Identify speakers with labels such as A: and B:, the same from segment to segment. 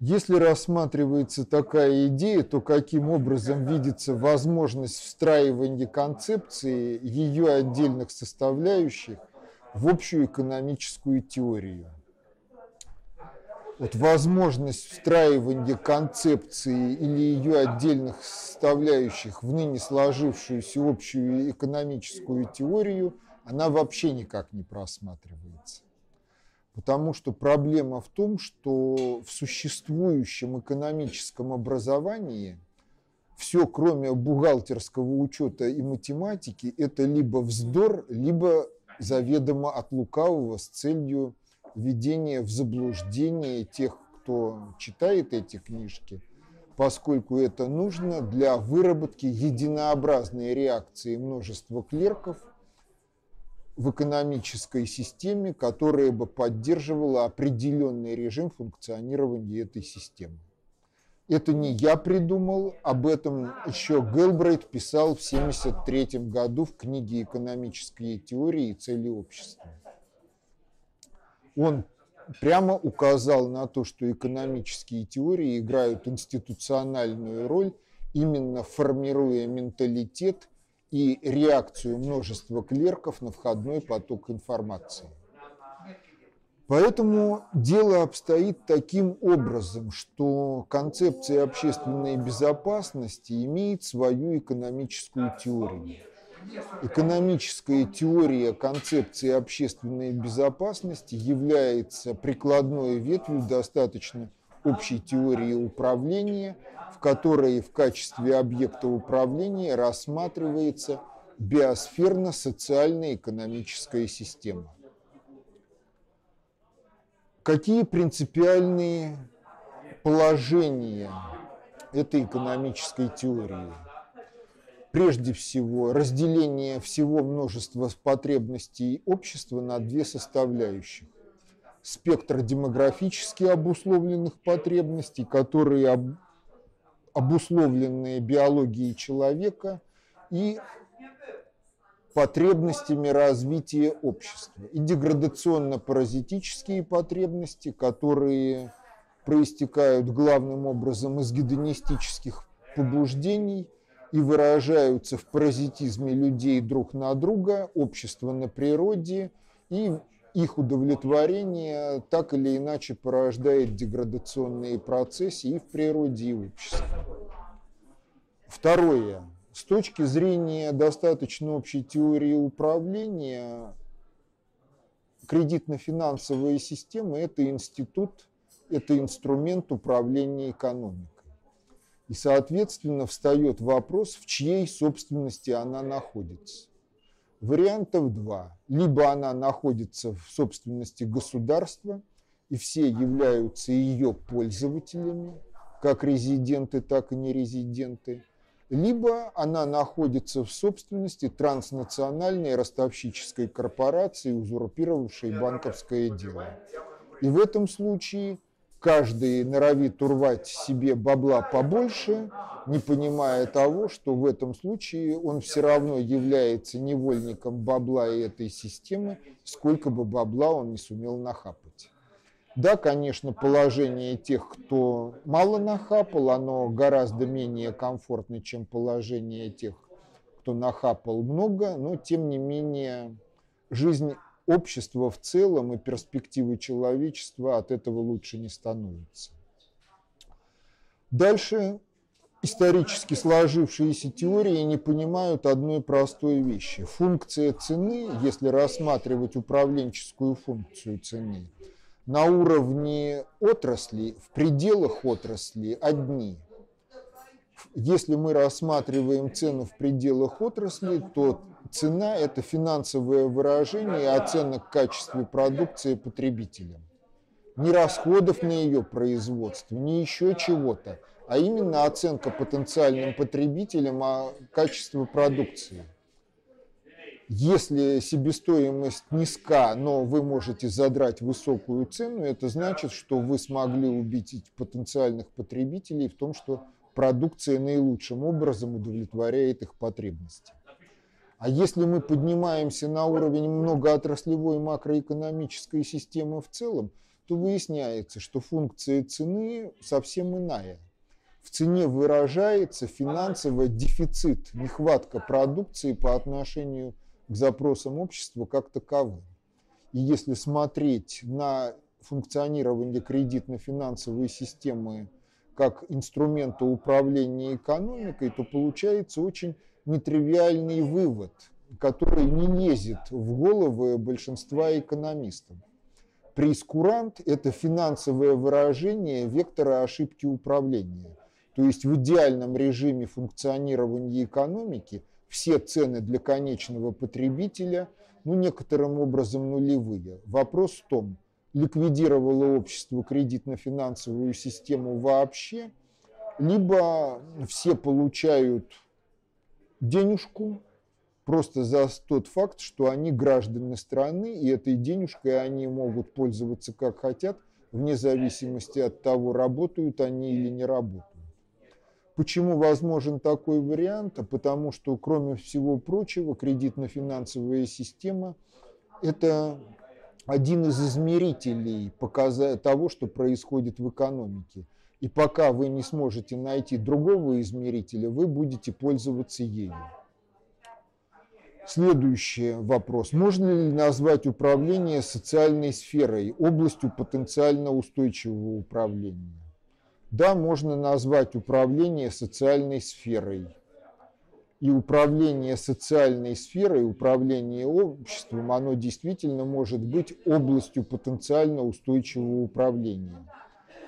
A: Если рассматривается такая идея, то каким образом видится возможность встраивания концепции ее отдельных составляющих в общую экономическую теорию? Вот возможность встраивания концепции или ее отдельных составляющих в ныне сложившуюся общую экономическую теорию, она вообще никак не просматривается. Потому что проблема в том, что в существующем экономическом образовании все, кроме бухгалтерского учета и математики, это либо вздор, либо заведомо от лукавого с целью введения в заблуждение тех, кто читает эти книжки, поскольку это нужно для выработки единообразной реакции множества клерков – в экономической системе, которая бы поддерживала определенный режим функционирования этой системы. Это не я придумал, об этом еще Гелбрейт писал в 1973 году в книге «Экономические теории и цели общества». Он прямо указал на то, что экономические теории играют институциональную роль, именно формируя менталитет – и реакцию множества клерков на входной поток информации. Поэтому дело обстоит таким образом, что концепция общественной безопасности имеет свою экономическую теорию. Экономическая теория концепции общественной безопасности является прикладной ветвью достаточно общей теории управления – в которой в качестве объекта управления рассматривается биосферно-социальная экономическая система. Какие принципиальные положения этой экономической теории? Прежде всего, разделение всего множества потребностей общества на две составляющих. Спектр демографически обусловленных потребностей, которые обусловленные биологией человека и потребностями развития общества. И деградационно-паразитические потребности, которые проистекают главным образом из гедонистических побуждений и выражаются в паразитизме людей друг на друга, общества на природе и их удовлетворение так или иначе порождает деградационные процессы и в природе, и в обществе. Второе. С точки зрения достаточно общей теории управления, кредитно-финансовая система – это институт, это инструмент управления экономикой. И, соответственно, встает вопрос, в чьей собственности она находится. Вариантов два. Либо она находится в собственности государства, и все являются ее пользователями, как резиденты, так и нерезиденты, либо она находится в собственности транснациональной ростовщической корпорации, узурпировавшей банковское дело. И в этом случае каждый норовит урвать себе бабла побольше, не понимая того, что в этом случае он все равно является невольником бабла и этой системы, сколько бы бабла он не сумел нахапать. Да, конечно, положение тех, кто мало нахапал, оно гораздо менее комфортно, чем положение тех, кто нахапал много, но тем не менее жизнь общество в целом и перспективы человечества от этого лучше не становятся. Дальше исторически сложившиеся теории не понимают одной простой вещи. Функция цены, если рассматривать управленческую функцию цены, на уровне отрасли, в пределах отрасли одни. Если мы рассматриваем цену в пределах отрасли, то Цена – это финансовое выражение оценок качества продукции потребителям. Не расходов на ее производство, не еще чего-то, а именно оценка потенциальным потребителям о качестве продукции. Если себестоимость низка, но вы можете задрать высокую цену, это значит, что вы смогли убедить потенциальных потребителей в том, что продукция наилучшим образом удовлетворяет их потребности. А если мы поднимаемся на уровень многоотраслевой макроэкономической системы в целом, то выясняется, что функция цены совсем иная. В цене выражается финансовый дефицит, нехватка продукции по отношению к запросам общества как таковым. И если смотреть на функционирование кредитно-финансовой системы как инструмента управления экономикой, то получается очень нетривиальный вывод, который не лезет в головы большинства экономистов. Прескурант – это финансовое выражение вектора ошибки управления. То есть в идеальном режиме функционирования экономики все цены для конечного потребителя ну, некоторым образом нулевые. Вопрос в том, ликвидировало общество кредитно-финансовую систему вообще, либо все получают денежку просто за тот факт, что они граждане страны, и этой денежкой они могут пользоваться как хотят, вне зависимости от того, работают они или не работают. Почему возможен такой вариант? А потому что, кроме всего прочего, кредитно-финансовая система – это один из измерителей того, что происходит в экономике. И пока вы не сможете найти другого измерителя, вы будете пользоваться ею. Следующий вопрос. Можно ли назвать управление социальной сферой, областью потенциально устойчивого управления? Да, можно назвать управление социальной сферой. И управление социальной сферой, управление обществом, оно действительно может быть областью потенциально устойчивого управления.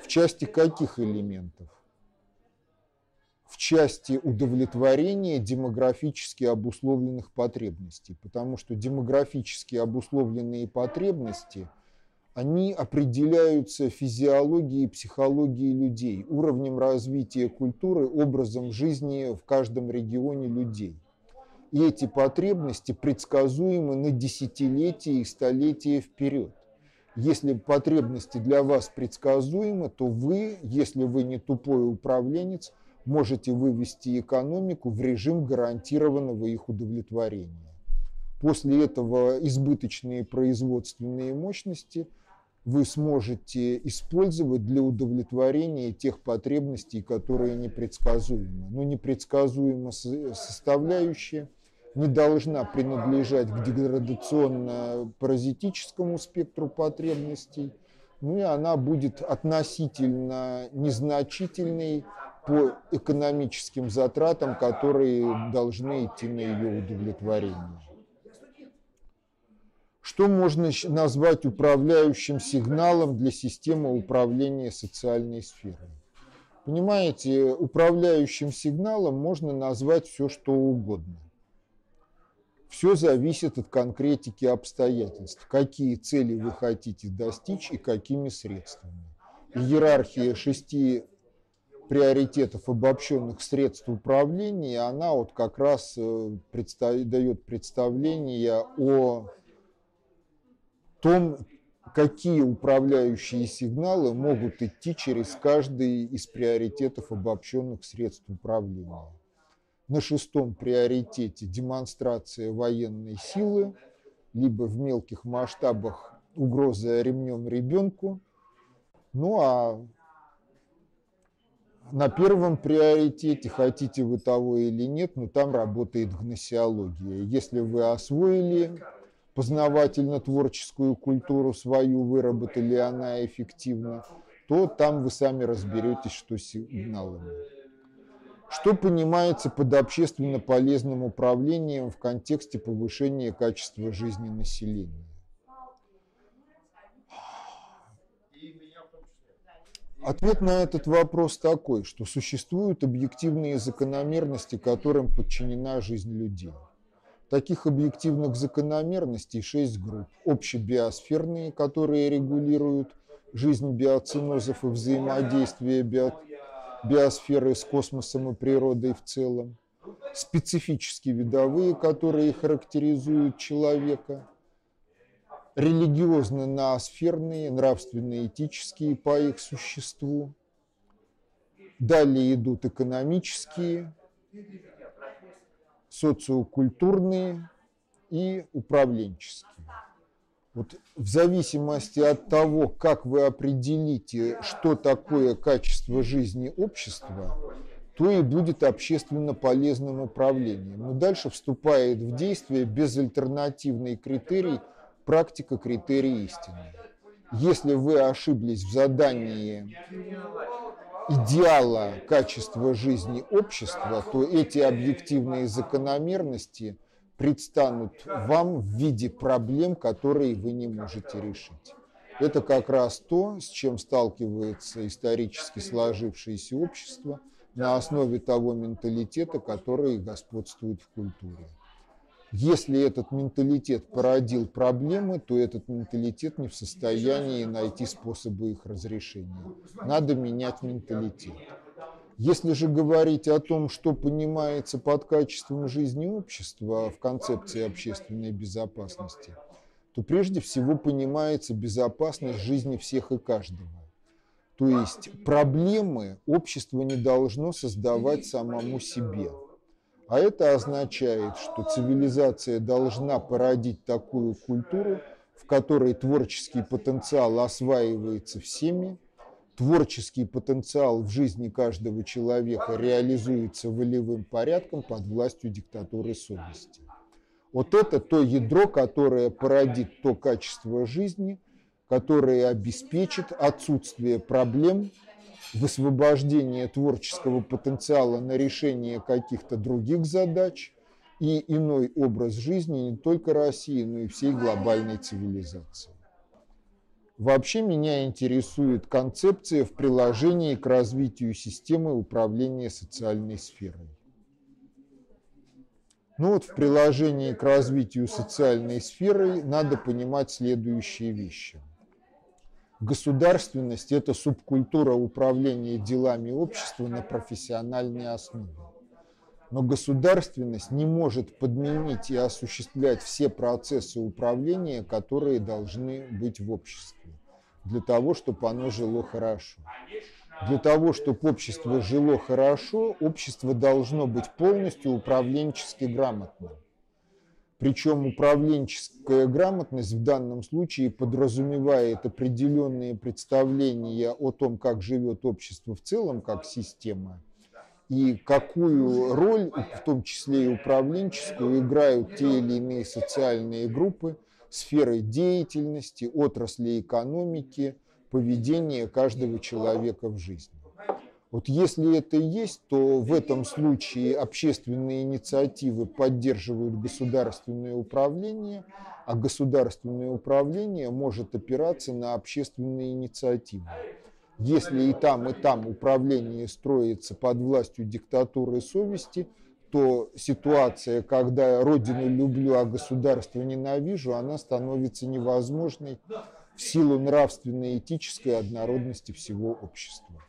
A: В части каких элементов? в части удовлетворения демографически обусловленных потребностей, потому что демографически обусловленные потребности, они определяются физиологией и психологией людей, уровнем развития культуры, образом жизни в каждом регионе людей. И эти потребности предсказуемы на десятилетия и столетия вперед. Если потребности для вас предсказуемы, то вы, если вы не тупой управленец, можете вывести экономику в режим гарантированного их удовлетворения. После этого избыточные производственные мощности вы сможете использовать для удовлетворения тех потребностей, которые непредсказуемы. Но непредсказуемая составляющая не должна принадлежать к деградационно-паразитическому спектру потребностей, ну и она будет относительно незначительной по экономическим затратам, которые должны идти на ее удовлетворение. Что можно назвать управляющим сигналом для системы управления социальной сферой? Понимаете, управляющим сигналом можно назвать все, что угодно. Все зависит от конкретики обстоятельств, какие цели вы хотите достичь и какими средствами. Иерархия шести приоритетов обобщенных средств управления, она вот как раз э, представ, дает представление о том, какие управляющие сигналы могут идти через каждый из приоритетов обобщенных средств управления. На шестом приоритете демонстрация военной силы, либо в мелких масштабах угроза ремнем ребенку. Ну а на первом приоритете, хотите вы того или нет, но там работает гносеология. Если вы освоили познавательно-творческую культуру свою, выработали она эффективно, то там вы сами разберетесь, что сигналами. Что понимается под общественно полезным управлением в контексте повышения качества жизни населения? Ответ на этот вопрос такой, что существуют объективные закономерности, которым подчинена жизнь людей. Таких объективных закономерностей шесть групп. Общебиосферные, которые регулируют жизнь биоцинозов и взаимодействие био... биосферы с космосом и природой в целом. Специфически видовые, которые характеризуют человека – религиозно-ноосферные, нравственно-этические по их существу. Далее идут экономические, социокультурные и управленческие. Вот в зависимости от того, как вы определите, что такое качество жизни общества, то и будет общественно полезным управлением. Но дальше вступает в действие безальтернативный критерий, практика критерия истины. Если вы ошиблись в задании идеала качества жизни общества, то эти объективные закономерности предстанут вам в виде проблем, которые вы не можете решить. Это как раз то, с чем сталкивается исторически сложившееся общество на основе того менталитета, который господствует в культуре. Если этот менталитет породил проблемы, то этот менталитет не в состоянии найти способы их разрешения. Надо менять менталитет. Если же говорить о том, что понимается под качеством жизни общества в концепции общественной безопасности, то прежде всего понимается безопасность жизни всех и каждого. То есть проблемы общество не должно создавать самому себе. А это означает, что цивилизация должна породить такую культуру, в которой творческий потенциал осваивается всеми, творческий потенциал в жизни каждого человека реализуется волевым порядком под властью диктатуры совести. Вот это то ядро, которое породит то качество жизни, которое обеспечит отсутствие проблем, высвобождение творческого потенциала на решение каких-то других задач и иной образ жизни не только России, но и всей глобальной цивилизации. Вообще меня интересует концепция в приложении к развитию системы управления социальной сферой. Ну вот в приложении к развитию социальной сферы надо понимать следующие вещи. Государственность – это субкультура управления делами общества на профессиональной основе. Но государственность не может подменить и осуществлять все процессы управления, которые должны быть в обществе, для того, чтобы оно жило хорошо. Для того, чтобы общество жило хорошо, общество должно быть полностью управленчески грамотным. Причем управленческая грамотность в данном случае подразумевает определенные представления о том, как живет общество в целом, как система, и какую роль, в том числе и управленческую, играют те или иные социальные группы, сферы деятельности, отрасли экономики, поведения каждого человека в жизни. Вот если это есть, то в этом случае общественные инициативы поддерживают государственное управление, а государственное управление может опираться на общественные инициативы. Если и там, и там управление строится под властью диктатуры совести, то ситуация, когда родину люблю, а государство ненавижу, она становится невозможной в силу нравственной и этической однородности всего общества.